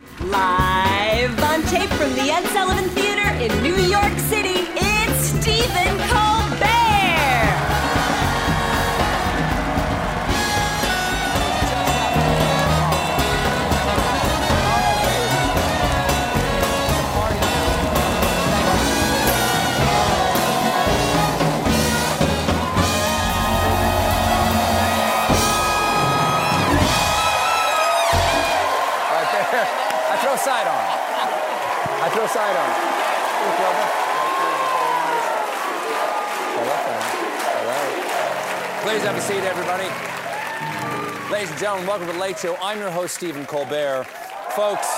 Live on tape from the Ed Sullivan Theater in New York City, it's Stephen sidearm. I throw sidearm. Hey, Clover. Hold up there. All right. Please have a seat, everybody. Ladies and gentlemen, welcome to the Late Show. I'm your host, Stephen Colbert. Folks,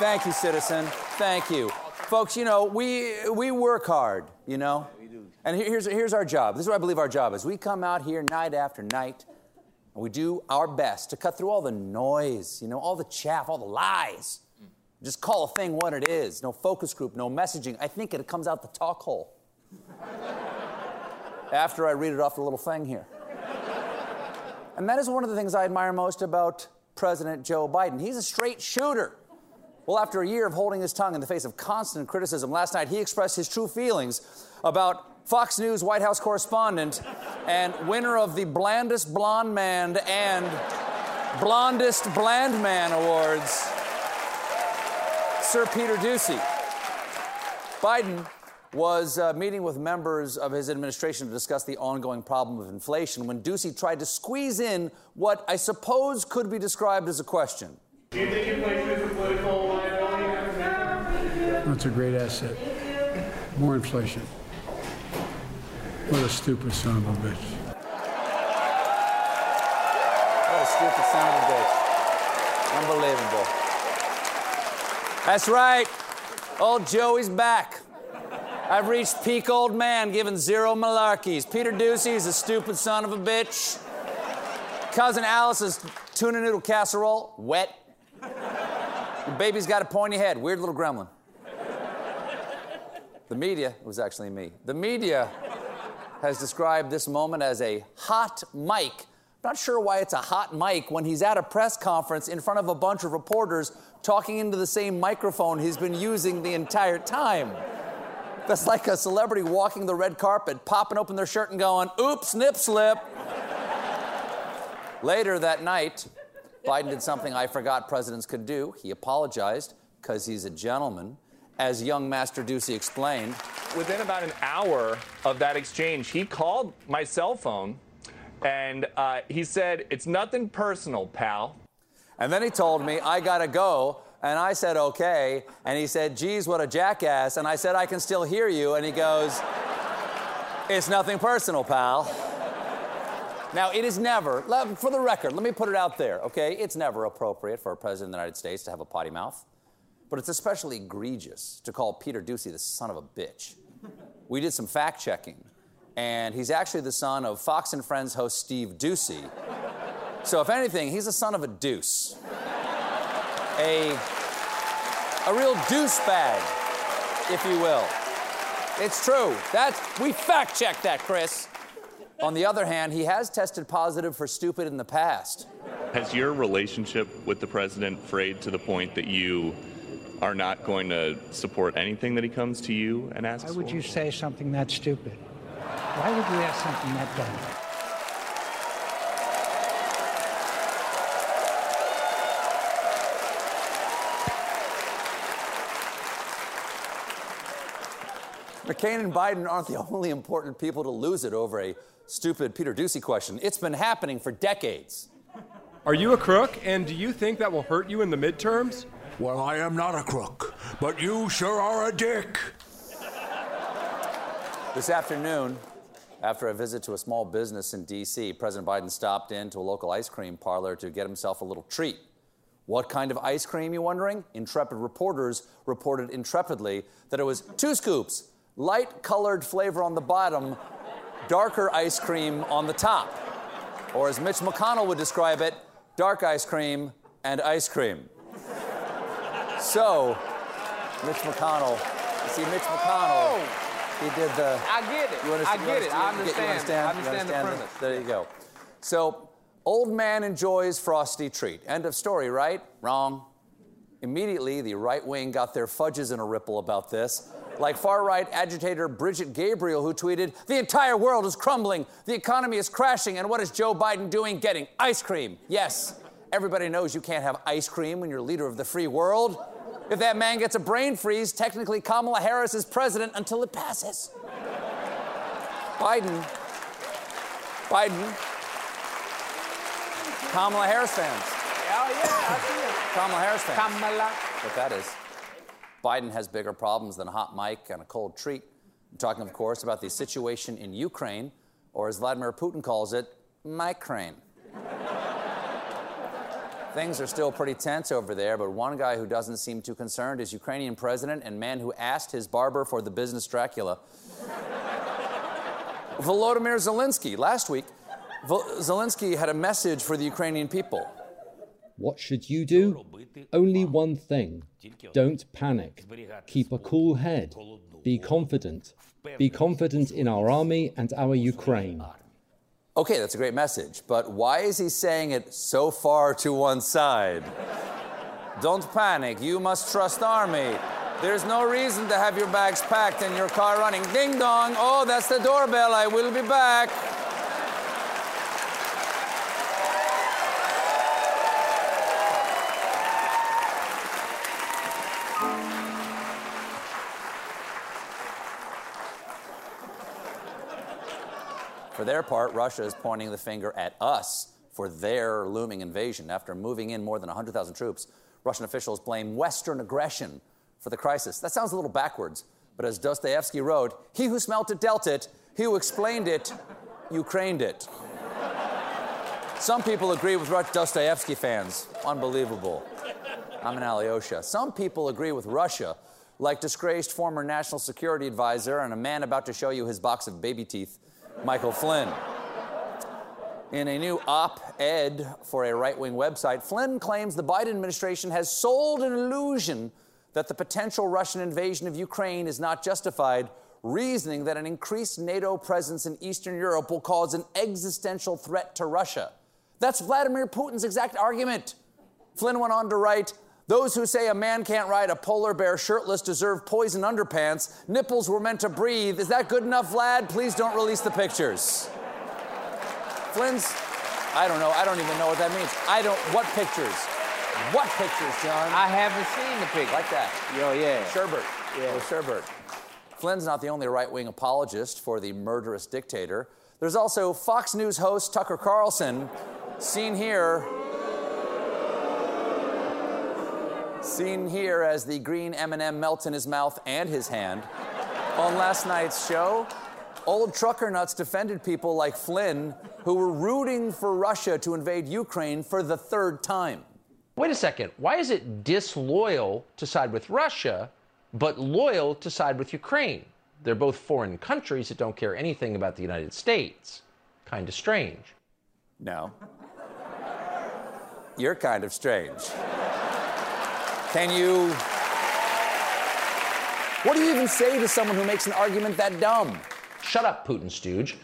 thank you, citizen. Thank you. Folks, you know, we, we work hard, you know? And here's, here's our job. This is what I believe our job is. We come out here night after night, and we do our best to cut through all the noise, you know, all the chaff, all the lies. Just call a thing what it is. No focus group, no messaging. I think it comes out the talk hole. After I read it off the little thing here. And that is one of the things I admire most about President Joe Biden. He's a straight shooter. Well, after a year of holding his tongue in the face of constant criticism, last night he expressed his true feelings about Fox News White House correspondent and winner of the Blandest Blonde Man and Blondest Bland Man Awards, Sir Peter Doocy. Biden was uh, meeting with members of his administration to discuss the ongoing problem of inflation when Doocy tried to squeeze in what I suppose could be described as a question. Do you think inflation is a political liability? That's a great asset. More inflation. What a stupid son of a bitch. What a stupid son of a bitch. Unbelievable. That's right. Old Joey's back. I've reached peak old man giving zero malarkeys. Peter Doocy is a stupid son of a bitch. Cousin Alice's tuna noodle casserole, wet. Your baby's got a pointy head, weird little gremlin. The media, it was actually me. The media has described this moment as a hot mic. Not sure why it's a hot mic when he's at a press conference in front of a bunch of reporters talking into the same microphone he's been using the entire time. That's like a celebrity walking the red carpet, popping open their shirt and going, oops, nip slip. Later that night, Biden did something I forgot presidents could do. He apologized because he's a gentleman. As young Master Doocy explained, Within about an hour of that exchange, he called my cell phone and uh, he said, It's nothing personal, pal. And then he told me, I gotta go. And I said, okay. And he said, geez, what a jackass. And I said, I can still hear you. And he goes, it's nothing personal, pal. Now, it is never, for the record, let me put it out there, okay? It's never appropriate for a president of the United States to have a potty mouth. But it's especially egregious to call Peter Doocy the son of a bitch. We did some fact checking, and he's actually the son of Fox and Friends host Steve Doocy. So, if anything, he's the son of a deuce. A, a real deuce bag, if you will. It's true. That's, we fact checked that, Chris. On the other hand, he has tested positive for stupid in the past. Has your relationship with the president frayed to the point that you are not going to support anything that he comes to you and asks Why would for? you say something that stupid? Why would you ask something that dumb? McCain and Biden aren't the only important people to lose it over a stupid Peter Doocy question. It's been happening for decades. Are you a crook, and do you think that will hurt you in the midterms? Well, I am not a crook, but you sure are a dick. This afternoon, after a visit to a small business in D.C., President Biden stopped into a local ice cream parlor to get himself a little treat. What kind of ice cream, you wondering? Intrepid reporters reported intrepidly that it was two scoops, light colored flavor on the bottom, darker ice cream on the top. Or as Mitch McConnell would describe it, dark ice cream and ice cream. So, Mitch McConnell, you see, Mitch McConnell, oh. he did the. I get it. You understand, I get it. I understand- understand. I understand the premise. There you go. So, old man enjoys frosty treat. End of story, right? Wrong. Immediately, the right wing got their fudges in a ripple about this. Like far right agitator Brigitte Gabriel, who tweeted, The entire world is crumbling, the economy is crashing, and what is Joe Biden doing? Getting ice cream. Yes, everybody knows you can't have ice cream when you're leader of the free world. If that man gets a brain freeze, technically Kamala Harris is president until it passes. Biden, Biden, Kamala Harris fans. Oh, yeah, I see it. Kamala Harris fans. Kamala. What that is. Biden has bigger problems than a hot mic and a cold treat. I'm talking, of course, about the situation in Ukraine, or as Vladimir Putin calls it, Micrane. Things are still pretty tense over there, but one guy who doesn't seem too concerned is Ukrainian president and man who asked his barber for the business Dracula. Volodymyr Zelensky. Last week, Zelensky had a message for the Ukrainian people. What should you do? Only one thing. Don't panic. Keep a cool head. Be confident. Be confident in our army and our Ukraine. Okay, that's a great message, but why is he saying it so far to one side? Don't panic, you must trust army. There's no reason to have your bags packed and your car running. Ding dong, oh, that's the doorbell, I will be back. For their part, Russia is pointing the finger at us for their looming invasion. After moving in more than 100,000 troops, Russian officials blame Western aggression for the crisis. That sounds a little backwards, but as Dostoevsky wrote, he who smelt it dealt it, he who explained it, Ukrained it. Some people agree with Dostoevsky fans. Unbelievable. I'm an Alyosha. Some people agree with Russia, like disgraced former national security advisor and a man about to show you his box of baby teeth, Michael Flynn. In a new op ed for a right wing website, Flynn claims the Biden administration has sold an illusion that the potential Russian invasion of Ukraine is not justified, reasoning that an increased NATO presence in Eastern Europe will cause an existential threat to Russia. That's Vladimir Putin's exact argument. Flynn went on to write Those who say a man can't ride a polar bear shirtless deserve poison underpants. Nipples were meant to breathe. Is that good enough, Vlad? Please don't release the pictures. Flynn's, I don't know. I don't even know what that means. I don't, what pictures? What pictures, John? I haven't seen the picture. Like that. Yo, yeah. Sherbert. Yeah. Oh, Sherbert. Flynn's not the only right wing apologist for the murderous dictator. There's also Fox News host Tucker Carlson, seen here. Seen here as the green M&M melts in his mouth and his hand. On last night's show, old trucker nuts defended people like Flynn who were rooting for Russia to invade Ukraine for the third time. Wait a second. Why is it disloyal to side with Russia, but loyal to side with Ukraine? They're both foreign countries that don't care anything about the United States. Kind of strange. No. You're kind of strange. Can you. What do you even say to someone who makes an argument that dumb? Shut up, Putin stooge.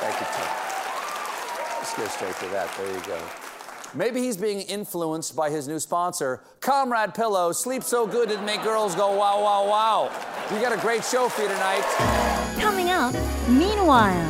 Thank you, Tim. Let's go straight to that. There you go. Maybe he's being influenced by his new sponsor, Comrade Pillow. Sleep so good it make girls go wow, wow, wow. We got a great show for you tonight. Coming up, meanwhile.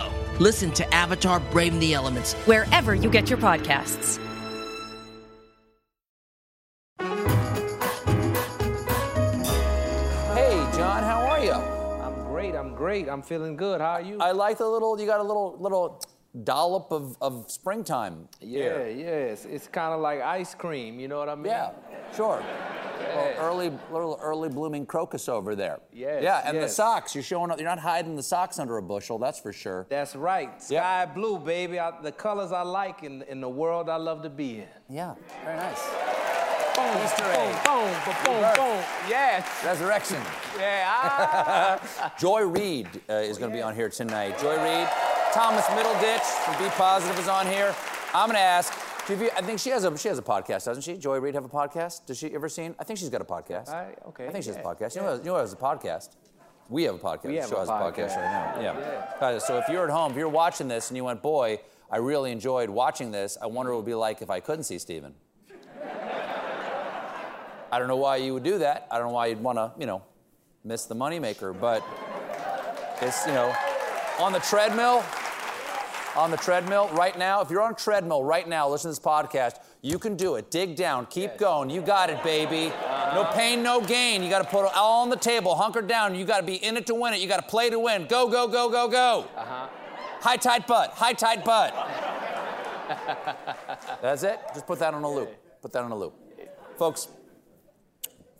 Listen to Avatar Braving the Elements wherever you get your podcasts. Hey, John, how are you? I'm great. I'm great. I'm feeling good. How are you? I like the little. You got a little little dollop of, of springtime. Yeah, yeah. It's, it's kind of like ice cream. You know what I mean? Yeah, sure. Little early, little early blooming crocus over there. Yes, Yeah, and the socks. You're showing up. You're not hiding the socks under a bushel. That's for sure. That's right. Sky blue, baby. I, the colors I like in, in the world I love to be in. Yeah, very nice. Boom, Easter boom, egg. boom, boom, boom, boom. Yes. Resurrection. Yeah. ah. Joy Reid uh, is going to be on here tonight. Joy Reid, Thomas Middleditch from B Positive is on here. I'm going to ask. you- I think she has a she has a podcast, doesn't she? Joy Reid have a podcast? Does she ever seen? I think she's got a podcast. I- okay, I think she has a yeah, podcast. You know, you know has a podcast? We have a podcast. We have Show a has a podcast podcast. right now. Yeah. Guys, so if you're at home, if you're watching this and you went, boy, I really enjoyed watching this. I wonder what it would be like if I couldn't see Stephen. I don't know why you would do that. I don't know why you'd want to, you know, miss the moneymaker, but it's, you know, on the treadmill, on the treadmill right now, if you're on a treadmill right now, listen to this podcast, you can do it. Dig down, keep going. You got it, baby. No pain, no gain. You got to put it all on the table, hunker down. You got to be in it to win it. You got to play to win. Go, go, go, go, go. Uh-huh. High tight butt, high tight butt. That's it. Just put that on a loop. Put that on a loop. Folks,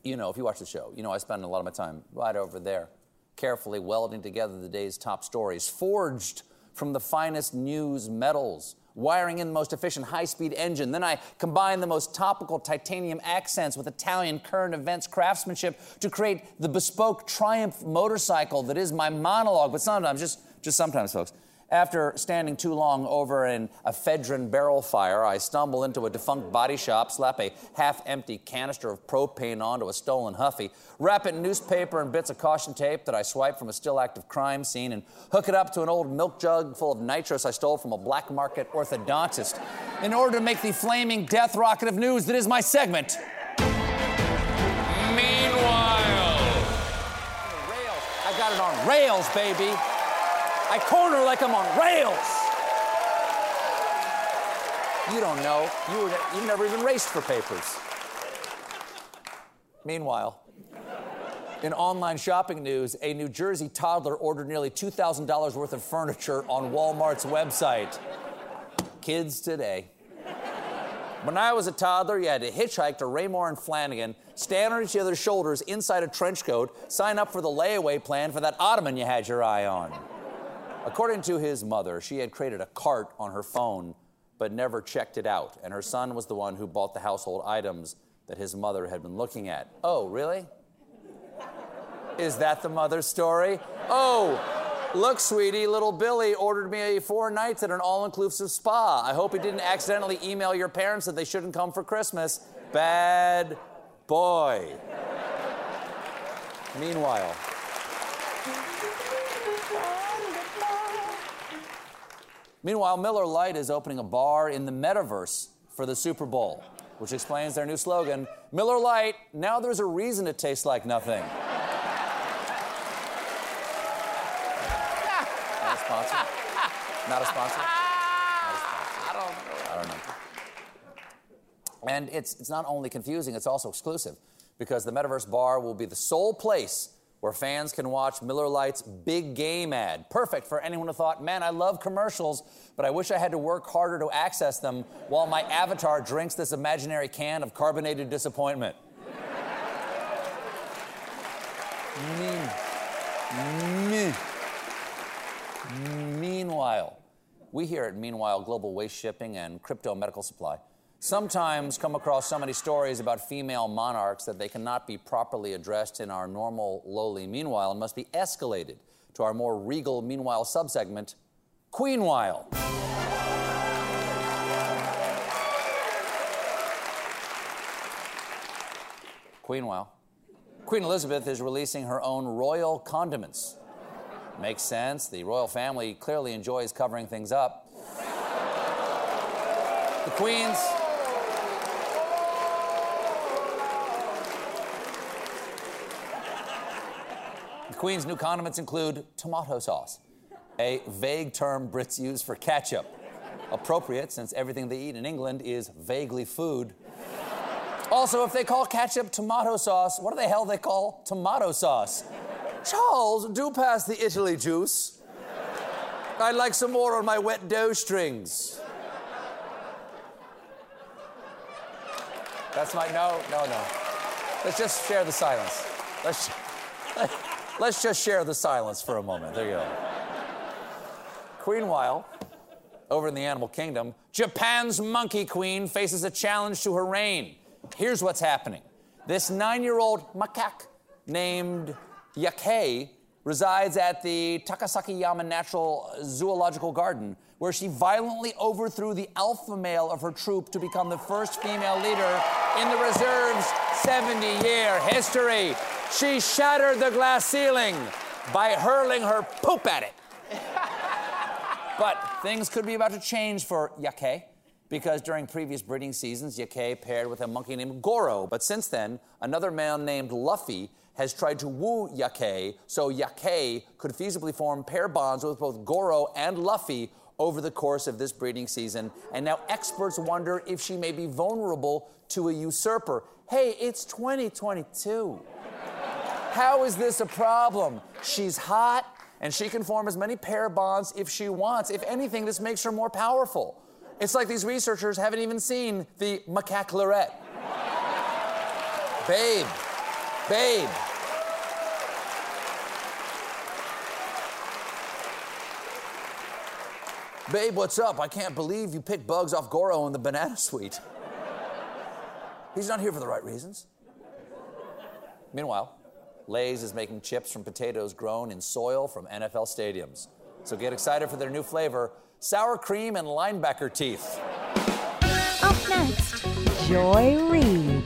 you know, if you watch the show, you know I spend a lot of my time right over there, carefully welding together the day's top stories, forged from the finest news metals, wiring in the most efficient high speed engine. Then I combine the most topical titanium accents with Italian current events craftsmanship to create the bespoke Triumph motorcycle that is my monologue. But sometimes, just, just sometimes, folks, after standing too long over an ephedrine barrel fire, I stumble into a defunct body shop, slap a half empty canister of propane onto a stolen Huffy, wrap it in newspaper and bits of caution tape that I swipe from a still active crime scene, and hook it up to an old milk jug full of nitrous I stole from a black market orthodontist in order to make the flaming death rocket of news that is my segment. Meanwhile. I got it on rails, baby. I corner like I'm on rails. You don't know. You were you've never even raced for papers. Meanwhile, in online shopping news, a New Jersey toddler ordered nearly $2,000 worth of furniture on Walmart's website. Kids today. When I was a toddler, you had to hitchhike to Raymour and Flanigan, stand on each other's shoulders inside a trench coat, sign up for the layaway plan for that ottoman you had your eye on. According to his mother, she had created a cart on her phone but never checked it out, and her son was the one who bought the household items that his mother had been looking at. Oh, really? Is that the mother's story? Oh, look, sweetie, little Billy ordered me four nights at an all inclusive spa. I hope he didn't accidentally email your parents that they shouldn't come for Christmas. Bad boy. Meanwhile, Meanwhile, Miller Lite is opening a bar in the metaverse for the Super Bowl, which explains their new slogan Miller Lite, now there's a reason it tastes like nothing. Not a sponsor? Not a sponsor? I don't know. I don't know. And it's, it's not only confusing, it's also exclusive because the Metaverse Bar will be the sole place where fans can watch Miller Lite's big game ad. Perfect for anyone who thought, man, I love commercials, but I wish I had to work harder to access them while my avatar drinks this imaginary can of carbonated disappointment. Mean. Mean. Meanwhile, we here at Meanwhile Global Waste Shipping and Crypto Medical Supply sometimes come across so many stories about female monarchs that they cannot be properly addressed in our normal, lowly Meanwhile and must be escalated to our more regal Meanwhile subsegment, Queenwhile. Queenwhile. Queen Elizabeth is releasing her own royal condiments. Makes sense. The royal family clearly enjoys covering things up. The Queen's. Queen's new condiments include tomato sauce, a vague term Brits use for ketchup. Appropriate since everything they eat in England is vaguely food. Also, if they call ketchup tomato sauce, what the hell they call tomato sauce? Charles, do pass the Italy juice. I'd like some more on my wet dough strings. That's my no, no, no. Let's just share the silence. Let's let's just share the silence for a moment. There you go. Queenwhile, over in the animal kingdom, Japan's monkey queen faces a challenge to her reign. Here's what's happening. This nine-year-old macaque named Yakei resides at the Takasaki Takasakiyama Natural Zoological Garden, where she violently overthrew the alpha male of her troop to become the first female leader in the reserve's 70 year history. She shattered the glass ceiling by hurling her poop at it. but things could be about to change for Yakei because during previous breeding seasons, Yakei paired with a monkey named Goro. But since then, another male named Luffy has tried to woo Yakei so Yakei could feasibly form pair bonds with both Goro and Luffy over the course of this breeding season. And now experts wonder if she may be vulnerable to a usurper. Hey, it's 2022. How is this a problem? She's hot and she can form as many pair bonds if she wants. If anything, this makes her more powerful. It's like these researchers haven't even seen the macaque lorette. Babe, babe. Babe, what's up? I can't believe you picked bugs off Goro in the banana suite. He's not here for the right reasons. Meanwhile, Lay's is making chips from potatoes grown in soil from NFL stadiums. So get excited for their new flavor sour cream and linebacker teeth. Up next, Joy Reid.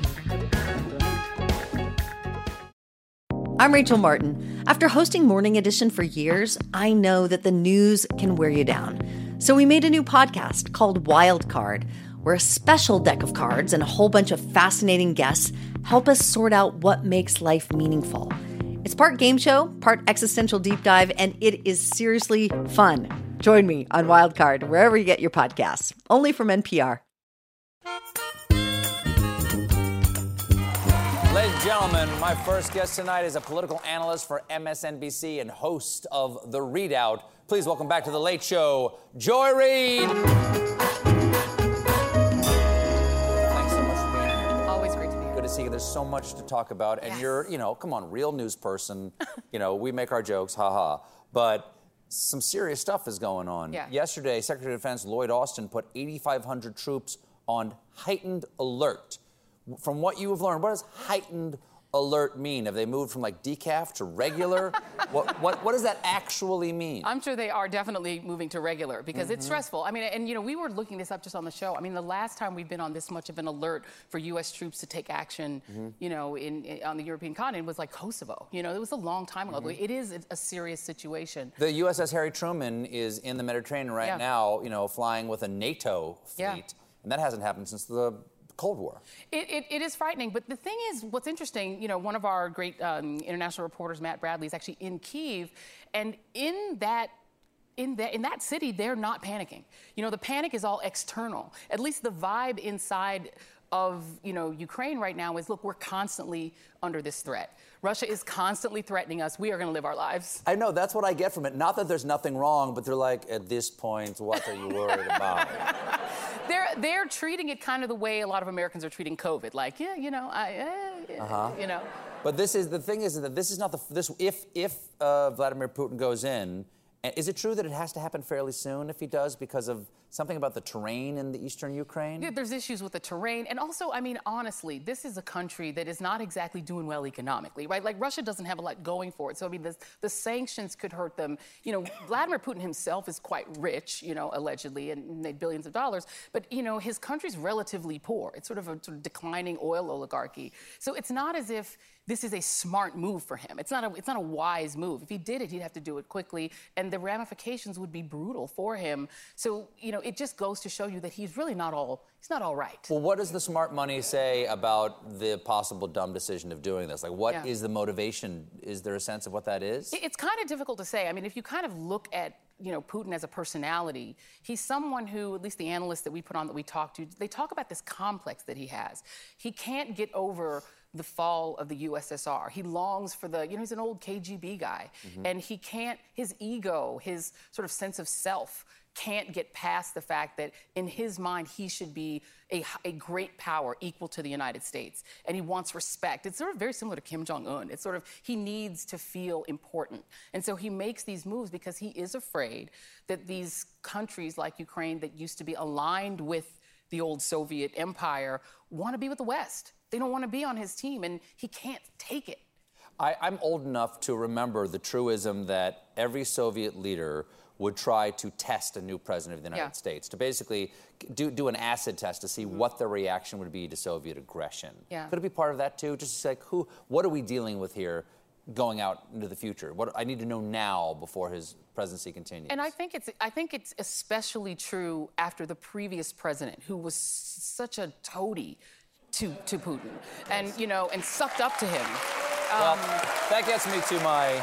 I'm Rachel Martin. After hosting Morning Edition for years, I know that the news can wear you down. So we made a new podcast called Wild Card, where a special deck of cards and a whole bunch of fascinating guests help us sort out what makes life meaningful. It's part game show, part existential deep dive, and it is seriously fun. Join me on Wildcard, wherever you get your podcasts, only from NPR. Gentlemen, my first guest tonight is a political analyst for MSNBC and host of The ReidOut. Please welcome back to The Late Show, Joy Reid. Thanks so much for being here. Always great to be here. Good to see you. There's so much to talk about, and you're, you know, come on, real news person. you know, we make our jokes, haha. But some serious stuff is going on. Yeah. Yesterday, Secretary of Defense Lloyd Austin put 8,500 troops on heightened alert. From what you have learned, what does heightened alert mean? Have they moved from like decaf to regular? what, what, what does that actually mean? I'm sure they are definitely moving to regular because it's Mhm. stressful. I mean, and you know, we were looking this up just on the show. I mean, the last time we've been on this much of an alert for U.S. troops to take action, Mhm. you know, in, in- on the European continent was like Kosovo. You know, it was a long time ago. Mhm. It is a, a serious situation. The USS Harry Truman is in the Mediterranean right Yeah. now, you know, flying with a NATO fleet. Yeah. And that hasn't happened since the Cold War. It, it, it is frightening, but the thing is, what's interesting, you know, one of our great um, international reporters, Matt Bradley, is actually in Kiev, and in that. In that, in that city, they're not panicking. You know, the panic is all external. At least the vibe inside of, you know, Ukraine right now is, look, we're constantly under this threat. Russia is constantly threatening us. We are going to live our lives. I know, that's what I get from it. Not that there's nothing wrong, but they're like, at this point, what are you worried about? They're, they're treating it kind of the way a lot of Americans are treating COVID. Like, yeah, you know, I, eh, Uh-huh. you know. But this is the thing is that this is not the this if if uh, Vladimir Putin goes in Is it true that it has to happen fairly soon if he does because of something about the terrain in the eastern Ukraine? Yeah, there's issues with the terrain. And also, I mean, honestly, this is a country that is not exactly doing well economically, right? Like, Russia doesn't have a lot going for it. So, I mean, the, the sanctions could hurt them. You know, Vladimir Putin himself is quite rich, you know, allegedly, and made billions of dollars. But, you know, his country's relatively poor. It's sort of a sort of declining oil oligarchy. So it's not as if this is a smart move for him. It's not a it's not a wise move. If he did it, he'd have to do it quickly, and the ramifications would be brutal for him. So you know, it just goes to show you that he's really not all he's not all right. Well, what does the smart money say about the possible dumb decision of doing this? Like, what is Yeah. the motivation? Is there a sense of what that is? It's kind of difficult to say. I mean, if you kind of look at you know Putin as a personality, he's someone who, at least the analysts that we put on that we talked to, they talk about this complex that he has. He can't get over the fall of the USSR. He longs for the, you know, he's an old KGB guy, Mhm. and he can't. His ego, his sort of sense of self. Can't get past the fact that in his mind he should be a, a great power equal to the United States, and he wants respect. It's sort of very similar to Kim Jong Un. It's sort of he needs to feel important, and so he makes these moves because he is afraid that these countries like Ukraine that used to be aligned with the old Soviet empire want to be with the West. They don't want to be on his team, and he can't take it. I, I'm old enough to remember the truism that every Soviet leader would try to test a new president of the United Yeah. States, to basically do, do an acid test to see mm-hmm. what their reaction would be to Soviet aggression. Yeah. Could it be part of that too? Just like, who, what are we dealing with here going out into the future? What I need to know now before his presidency continues. And I think it's I think it's especially true after the previous president, who was such a toady to to Putin, and you know, and sucked up to him. Well, Um, that gets me to my.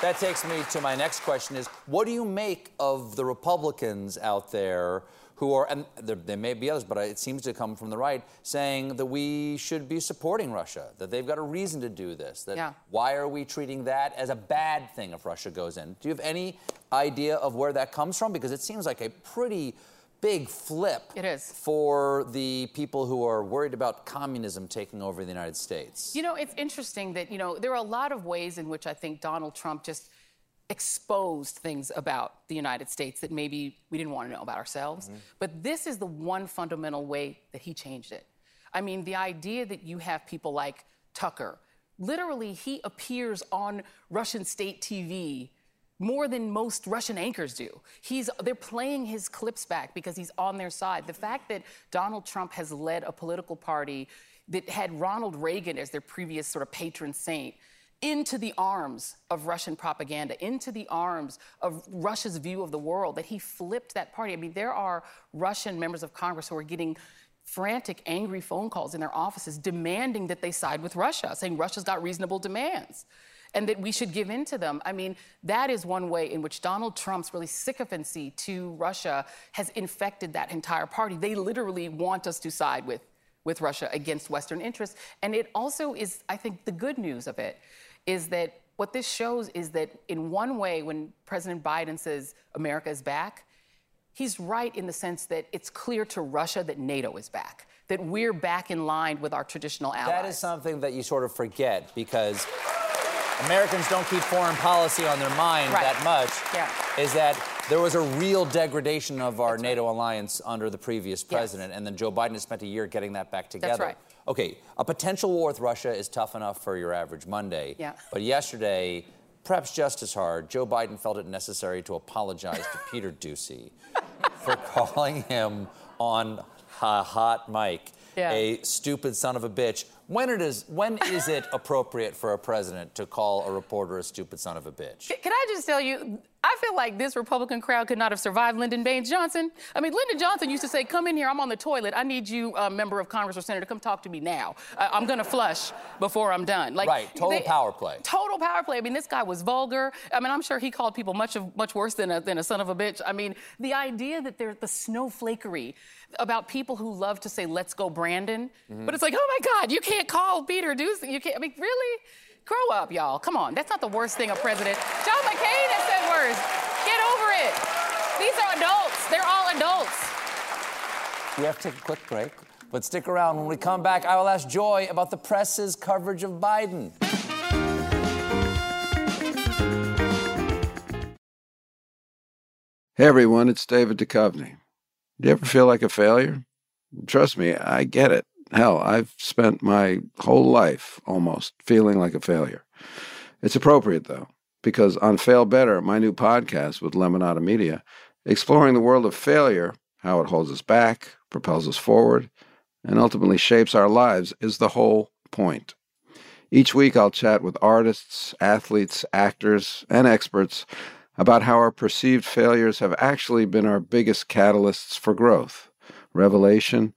That takes me to my next question: Is what do you make of the Republicans out there who are, and there, there may be others, but it seems to come from the right, saying that we should be supporting Russia, that they've got a reason to do this. That Yeah. why are we treating that as a bad thing if Russia goes in? Do you have any idea of where that comes from? Because it seems like a pretty big flip. It is. for the people who are worried about communism taking over the United States. You know, it's interesting that, you know, there are a lot of ways in which I think Donald Trump just exposed things about the United States that maybe we didn't want to know about ourselves. Mm-hmm. But this is the one fundamental way that he changed it. I mean, the idea that you have people like Tucker, literally, he appears on Russian state TV more than most Russian anchors do. He's they're playing his clips back because he's on their side. The fact that Donald Trump has led a political party that had Ronald Reagan as their previous sort of patron saint into the arms of Russian propaganda, into the arms of Russia's view of the world, that he flipped that party. I mean, there are Russian members of Congress who are getting frantic, angry phone calls in their offices demanding that they side with Russia, saying Russia's got reasonable demands and that we should give in to them. I mean, that is one way in which Donald Trump's really sycophancy to Russia has infected that entire party. They literally want us to side with, with Russia against Western interests. And it also is, I think, the good news of it is that what this shows is that in one way, when President Biden says America is back, he's right in the sense that it's clear to Russia that NATO is back, that we're back in line with our traditional allies. That is something that you sort of forget because Americans don't keep foreign policy on their mind Right. that much. Yeah. Is that there was a real degradation of our NATO alliance under the previous president, and then Joe Biden has spent a year getting that back together. That's right. Okay, a potential war with Russia is tough enough for your average Monday. Yeah. But yesterday, perhaps just as hard, Joe Biden felt it necessary to apologize to Peter Doocy for calling him on a hot mic Yeah. a stupid son of a bitch. When it is when is it appropriate for a president to call a reporter a stupid son of a bitch? Can I just tell you, I feel like this Republican crowd could not have survived Lyndon Baines Johnson. I mean, Lyndon Johnson used to say, Come in here, I'm on the toilet. I need you, uh, member of Congress or senator, come talk to me now. I'm going to flush before I'm done. Like, right, total they- power play. Total power play. I mean, this guy was vulgar. I mean, I'm sure he called people much of, much worse than a, than a son of a bitch. I mean, the idea that there's the snowflakery about people who love to say, let's go, Brandon. Mm-hmm. But it's like, oh my God, you can't call Peter Doocy. You can't. I mean, really? Grow up, y'all. Come on. That's not the worst thing a president. John McCain has said worse. Get over it. These are adults. They're all adults. We have to take a quick break, but stick around. When we come back, I will ask Joy about the press's coverage of Biden. Hey everyone, it's David Duchovny. Do you ever feel like a failure? Trust me, I get it. Hell, I've spent my whole life almost feeling like a failure. It's appropriate though, because on Fail Better, my new podcast with Lemonada Media, exploring the world of failure, how it holds us back, propels us forward, and ultimately shapes our lives is the whole point. Each week, I'll chat with artists, athletes, actors, and experts about how our perceived failures have actually been our biggest catalysts for growth, revelation,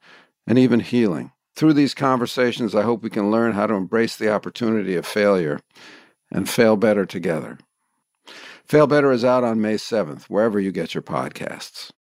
and even healing. Through these conversations, I hope we can learn how to embrace the opportunity of failure and fail better together. Fail Better is out on May 7th, wherever you get your podcasts.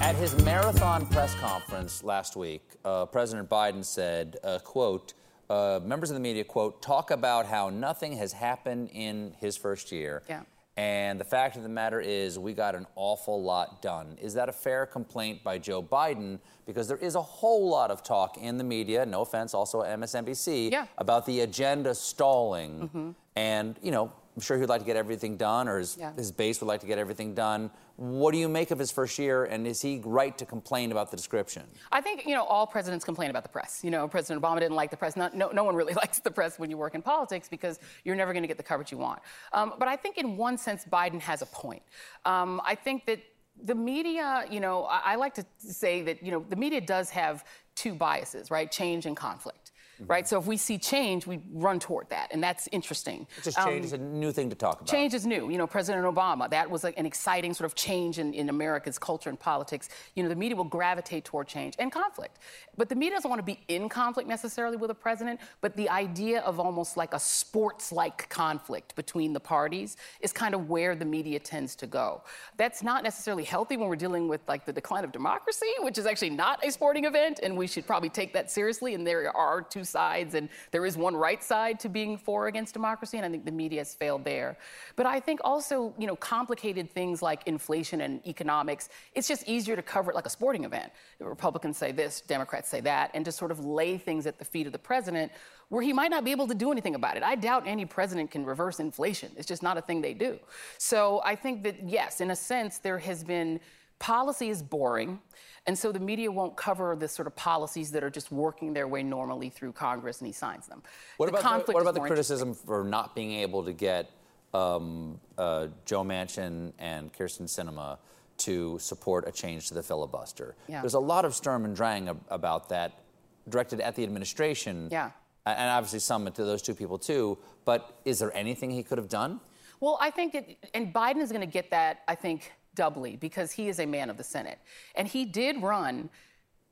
At his marathon press conference last week, uh, President Biden said, uh, quote, uh, members of the media, quote, talk about how nothing has happened in his first year. Yeah. And the fact of the matter is, we got an awful lot done. Is that a fair complaint by Joe Biden? Because there is a whole lot of talk in the media, no offense, also MSNBC, Yeah. about the agenda stalling. Mhm. And, you know, I'm sure he'd like to get everything done, or his, Yeah. his base would like to get everything done. What do you make of his first year, and is he right to complain about the description? I think, you know, all presidents complain about the press. You know, President Obama didn't like the press. No, no one really likes the press when you work in politics because you're never going to get the coverage you want. Um, but I think, in one sense, Biden has a point. Um, I think that the media, you know, I, I like to say that, you know, the media does have two biases, right? Change and conflict. Right, so if we see change, we run toward that, and that's interesting. It's just Um, change is a new thing to talk about. Change is new. You know, President Obama, that was like an exciting sort of change in, in America's culture and politics. You know, the media will gravitate toward change and conflict. But the media doesn't want to be in conflict necessarily with a president, but the idea of almost like a sports like conflict between the parties is kind of where the media tends to go. That's not necessarily healthy when we're dealing with like the decline of democracy, which is actually not a sporting event, and we should probably take that seriously. And there are two sides, and there is one right side to being for or against democracy, and I think the media has failed there. But I think also, you know, complicated things like inflation and economics, it's just easier to cover it like a sporting event. The Republicans say this, Democrats say that, and to sort of lay things at the feet of the president where he might not be able to do anything about it. I doubt any president can reverse inflation. It's just not a thing they do. So I think that, yes, in a sense, there has been policy is boring. And so the media won't cover the sort of policies that are just working their way normally through Congress and he signs them. What the about the, what about the criticism for not being able to get um, uh, Joe Manchin and Kyrsten Sinema to support a change to the filibuster? Yeah. There's a lot of sturm and drang ab- about that, directed at the administration. Yeah. And obviously some to those two people too. But is there anything he could have done? Well, I think that, and Biden is going to get that, I think, doubly because he is a man of the Senate. And he did run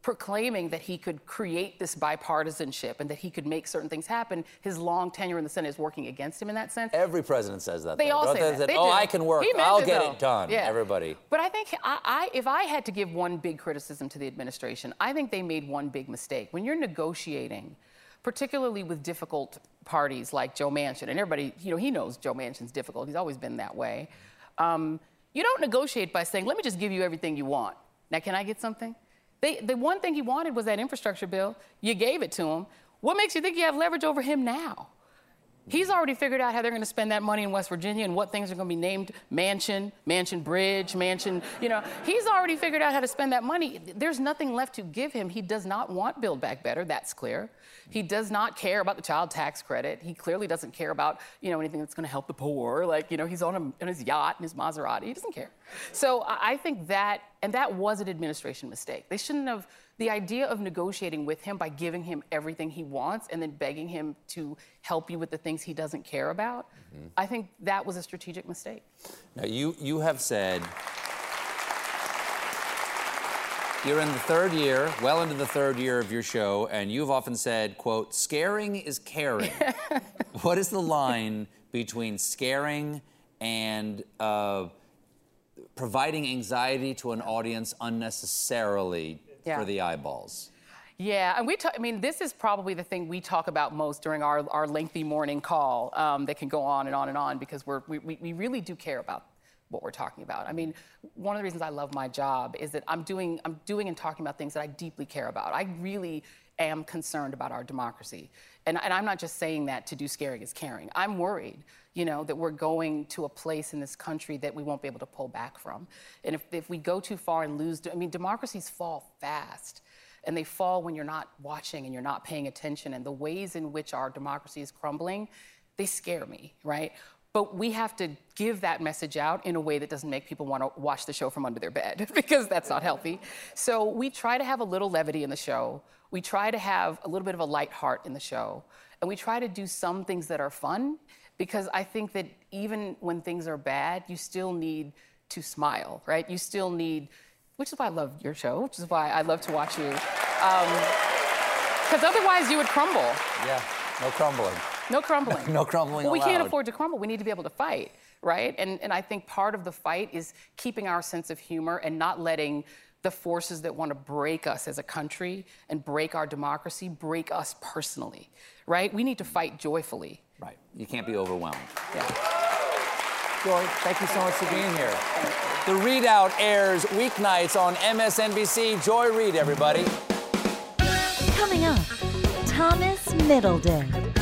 proclaiming that he could create this bipartisanship and that he could make certain things happen. His long tenure in the Senate is working against him in that sense. Every president says that. They though. all say that. They oh, do. I can work. I'll it, get though. it done. Yeah. Everybody. But I think I, I, if I had to give one big criticism to the administration, I think they made one big mistake. When you're negotiating, particularly with difficult parties like Joe Manchin, and everybody, you know, he knows Joe Manchin's difficult. He's always been that way. Um, you don't negotiate by saying, "Let me just give you everything you want." Now, can I get something? They, the one thing he wanted was that infrastructure bill. You gave it to him. What makes you think you have leverage over him now? He's already figured out how they're going to spend that money in West Virginia and what things are going to be named Manchin, Manchin Bridge, Manchin. You know, he's already figured out how to spend that money. There's nothing left to give him. He does not want Build Back Better. That's clear. He does not care about the child tax credit. He clearly doesn't care about you know anything that's going to help the poor. Like you know, he's on, a, on his yacht and his Maserati. He doesn't care. So I I think that, and that was an administration mistake. They shouldn't have. The idea of negotiating with him by giving him everything he wants and then begging him to help you with the things he doesn't care about, I think that was a strategic mistake. Now, you, you have said you're in the third year, well into the third year of your show, and you've often said, quote, scaring is caring. what is the line between scaring and uh, providing anxiety to an audience unnecessarily Yeah. for the eyeballs? Yeah, and we talk, I mean, this is probably the thing we talk about most during our, our lengthy morning call um, that can go on and on and on because we're, we, we really do care about what we're talking about. I mean, one of the reasons I love my job is that I'm doing I'm doing and talking about things that I deeply care about. I really am concerned about our democracy. And, and I'm not just saying that to do scaring is caring. I'm worried, you know, that we're going to a place in this country that we won't be able to pull back from. And if, if we go too far and lose, I mean, democracies fall fast. And they fall when you're not watching and you're not paying attention. And the ways in which our democracy is crumbling, they scare me, right? But we have to give that message out in a way that doesn't make people want to watch the show from under their bed because that's not healthy. So we try to have a little levity in the show. We try to have a little bit of a light heart in the show. And we try to do some things that are fun because I think that even when things are bad, you still need to smile, right? You still need, which is why I love your show, which is why I love to watch you. Um, because otherwise you would crumble. Yeah, no crumbling. No crumbling. no crumbling Well, we can't afford to crumble. We need to be able to fight, right? And, and I think part of the fight is keeping our sense of humor and not letting the forces that want to break us as a country and break our democracy break us personally, right? We need to fight joyfully. Right. You can't be overwhelmed. Yeah. Joy, thank you so much for being here. The ReidOut airs weeknights on MSNBC. Joy Reid, everybody. Coming up, Thomas Middleditch.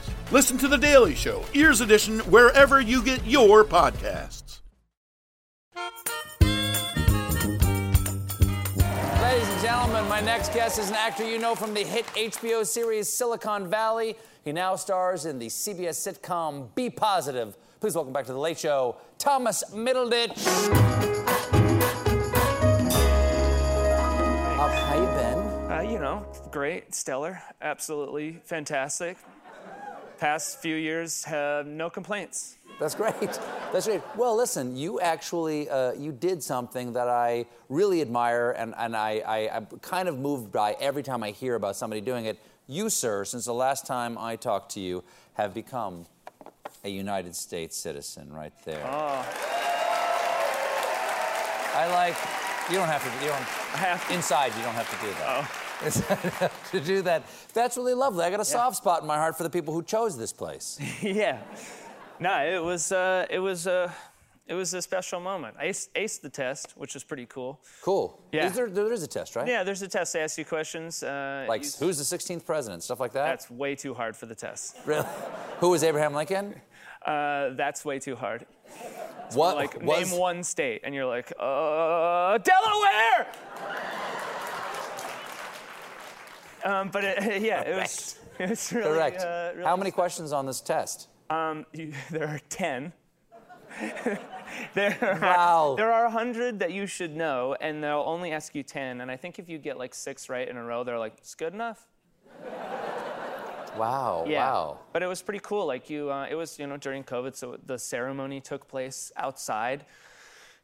Listen to The Daily Show, Ears Edition, wherever you get your podcasts. Ladies and gentlemen, my next guest is an actor you know from the hit HBO series Silicon Valley. He now stars in the CBS sitcom B Positive. Please welcome back to The Late Show, Thomas Middleditch. How, how you been? Uh, you know, great, stellar, absolutely fantastic. Past few years have no complaints. That's great. That's great. Well, listen, you actually uh, you did something that I really admire, and, and I, I, I'm kind of moved by every time I hear about somebody doing it. You, sir, since the last time I talked to you, have become a United States citizen right there. Oh, I like. You don't have to. You don't. I have to. Inside, you don't have to do that. Oh. To do that. That's really lovely. I got a soft spot in my heart for the people who chose this place. yeah. No, it was uh, it was uh, it was a special moment. I aced, aced the test, which was pretty cool. Cool. Yeah. Is there, there is a test, right? Yeah, there's a test. They ask you questions. Uh, Like, you- who's the 16th president? Stuff like that? That's way too hard for the test. Really? Who was Abraham Lincoln? Uh, that's way too hard. It's What Like was- name one state, and you're like, uh, Delaware. Um, but it, yeah, it was. It was really, Correct. Uh, really How many questions on this test? Um, you, there are 10. there are, Wow. There are 100 that you should know, and they'll only ask you 10. And I think if you get like six right in a row, they're like, it's good enough. Wow. Yeah. Wow. But it was pretty cool. Like you, uh, it was you know during COVID, so the ceremony took place outside,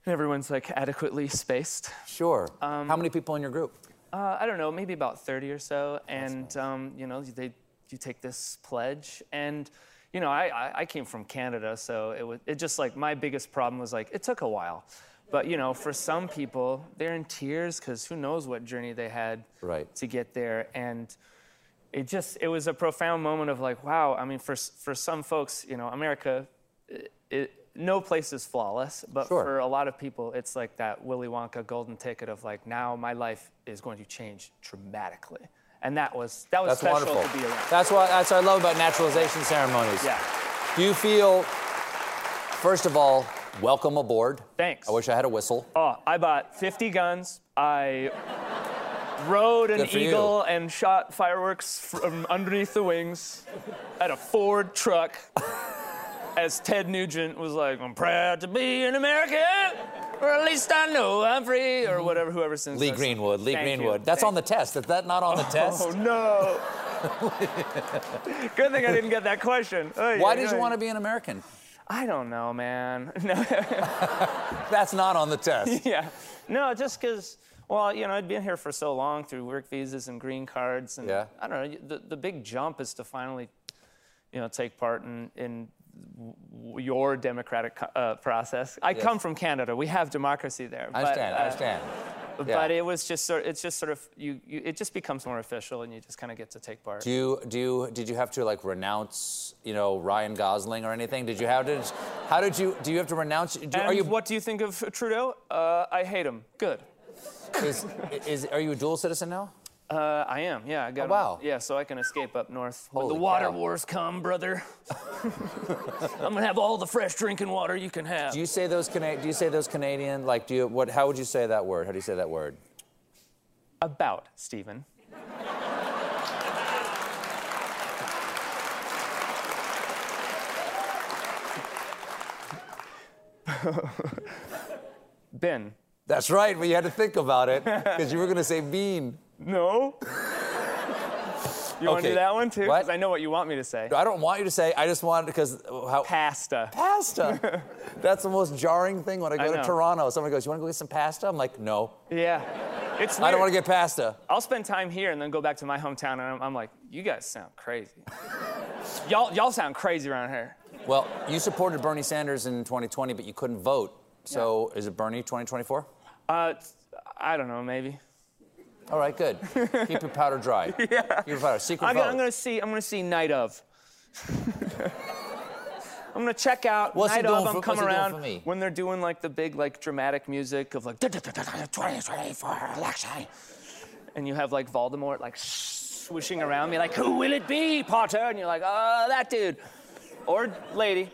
and everyone's like adequately spaced. Sure. Um, How many people in your group? Uh, I don't know, maybe about 30 or so. And, um, you know, they, you take this pledge. And, you know, I, I, I came from Canada, so it was it just like my biggest problem was like, it took a while. But, you know, for some people, they're in tears because who knows what journey they had Right. to get there. And it just, it was a profound moment of like, wow, I mean, for, for some folks, you know, America, it, it, no place is flawless, but Sure. for a lot of people, it's like that Willy Wonka golden ticket of like, now my life is going to change dramatically. And that was, that was That's special wonderful. to be around. That's what that's what I love about naturalization ceremonies. Yeah. Do you feel, first of all, welcome aboard? Thanks. I wish I had a whistle. Oh, I bought 50 guns. I rode an for you. eagle and shot fireworks from underneath the wings at a Ford truck. As Ted Nugent was like, I'm proud to be an American, or at least I know I'm free, or whatever, whoever sings Lee. Greenwood. Lee Thank you. Greenwood. That's Thank on the test. Is that not on the oh, test? Oh, no. Good thing I didn't get that question. Oy, Why oy, did you want to be an American? I don't know, man. No. That's not on the test. yeah. No, just because, well, you know, I'd been here for so long through work visas and green cards. And Yeah. I don't know. The, the big jump is to finally, you know, take part in, in your democratic uh, process. I Yes. come from Canada. We have democracy there. I but, understand. I uh, understand. Yeah. But it was just sort. It's just sort of you, you. It just becomes more official, and you just kind of get to take part. Do you do you did you have to like renounce you know Ryan Gosling or anything? Did you have to? How did you do? You have to renounce? Do, and are you what do you think of Trudeau? Uh, I hate him. Good. is, is are you a dual citizen now? Uh, I am. Yeah, I got. Oh, wow. Yeah, so I can escape up north when the water cow. wars come, brother. I'm gonna have all the fresh drinking water you can have. Do you say those Cana- Do you say those Canadian? Like, do you what? How would you say that word? How do you say that word? About Stephen. ben. That's right, but you had to think about it because you were going to say bean. No. You want to Okay. do that one too? Because I know what you want me to say. I don't want you to say. I just wanted because how pasta. Pasta. That's the most jarring thing when I go I to. Toronto. Someone goes, "You want to go get some pasta?" I'm like, "No." Yeah. It's I don't want to get pasta. I'll spend time here and then go back to my hometown and I'm, I'm like, you guys sound crazy. y'all, y'all sound crazy around here. Well, you supported Bernie Sanders in 2020, but you couldn't vote. So is it Bernie 2024? Uh, I don't know, maybe. All right, good. Keep your powder dry. yeah. Keep your powder. Secret I'm, vote. I'm gonna see. I'm gonna see Night of. I'm gonna check out What's Night of. I'm for- he doing around when they're doing like the big like dramatic music of like 2024 election, and you have like Voldemort like swishing around me like, who will it be, Potter? And you're like, oh, that dude, or lady.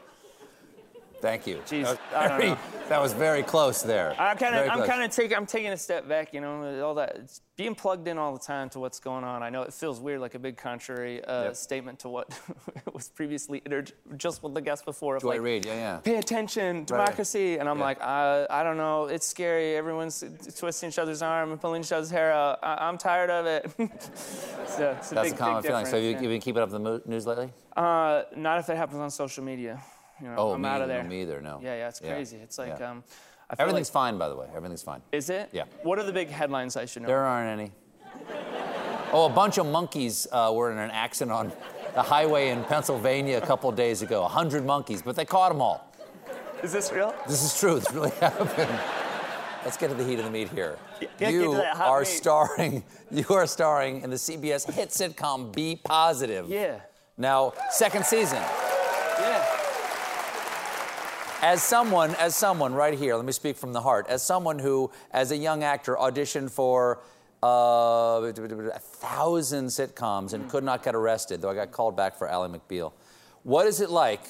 Thank you. Jeez, That was I don't very- know. That was very close there. I'm kind of, I'm kind of taking, I'm taking a step back, you know, all that, it's being plugged in all the time to what's going on. I know it feels weird, like a big contrary uh, Yep. statement to what was previously just with the guest before of Joy like, Reid, yeah, yeah. pay attention, democracy, and I'm like, uh, I don't know, it's scary. Everyone's twisting each other's arm and pulling each other's hair out. I- I'm tired of it. so, it's a That's big, a common feeling. So you, you've been keeping up the news lately? uh, not if it happens on social media. You know, Oh, I'm out of there. no, me either, no. Yeah, yeah, it's Yeah, crazy. It's like, yeah. um, Everything's like, fine, by the way. Everything's fine. Is it? Yeah. What are the big headlines I should know? There aren't any. Oh, a bunch of monkeys uh, were in an accident on the highway in Pennsylvania a couple days ago. A hundred monkeys, but they caught them all. Is this real? This is true. This really happened. Let's get to the heat of the meat here. get you to that hot are meat. starring. You are starring in the CBS hit sitcom B Positive. Yeah. Now, second season. As someone, as someone right here, let me speak from the heart. As someone who, as a young actor, auditioned for uh, a thousand sitcoms and could not get arrested, though I got called back for Ally McBeal. What is it like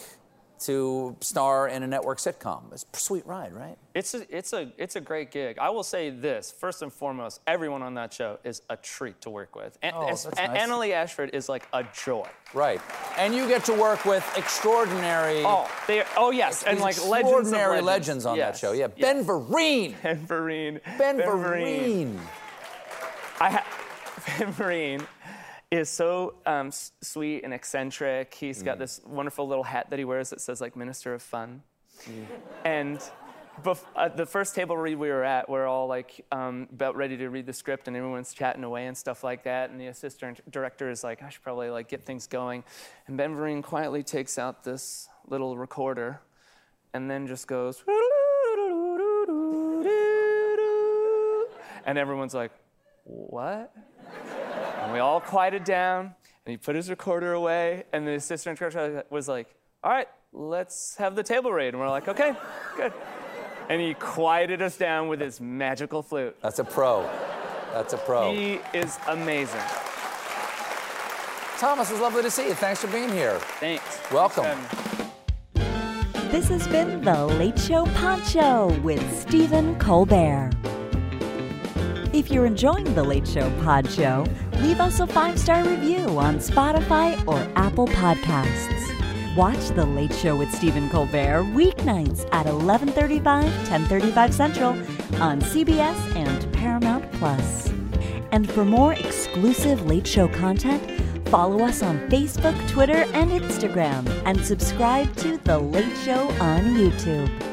to star in a network sitcom? It's a sweet ride, right? It's a, it's a it's a great gig. I will say this first and foremost: everyone on that show is a treat to work with. And, Oh, that's nice. Annaleigh Ashford is like a joy. Right. And you get to work with extraordinary. Oh, they oh yes, and like legends extraordinary legends, legends on that show. Yeah, Ben Vereen. Ben Vereen. Ben, Ben Vereen. I ha- Ben Vereen is so um, sweet and eccentric. He's Mm. got this wonderful little hat that he wears that says like Minister of Fun. Mm. And bef- at the first table read we were at, we're all like um, about ready to read the script, and everyone's chatting away and stuff like that. And the assistant director is like, "I should probably like get things going." And Ben Vereen quietly takes out this little recorder, and then just goes. And everyone's like, "What?" And we all quieted down, and he put his recorder away, and the assistant director was like, "All right, let's have the table read." And we're like, "Okay, good." And he quieted us down with his magical flute. That's a pro. That's a pro. He is amazing. Thomas, it's lovely to see you. Thanks for being here. Thanks. Welcome. This has been The Late Show Pod Show with Stephen Colbert. If you're enjoying The Late Show Pod Show, leave us a five star review on Spotify or Apple Podcasts. Watch The Late Show with Stephen Colbert weeknights at 11:35, 10:35 Central on CBS and Paramount Plus. And for more exclusive Late Show content, Follow us on Facebook, Twitter, and Instagram, and subscribe to The Late Show on YouTube.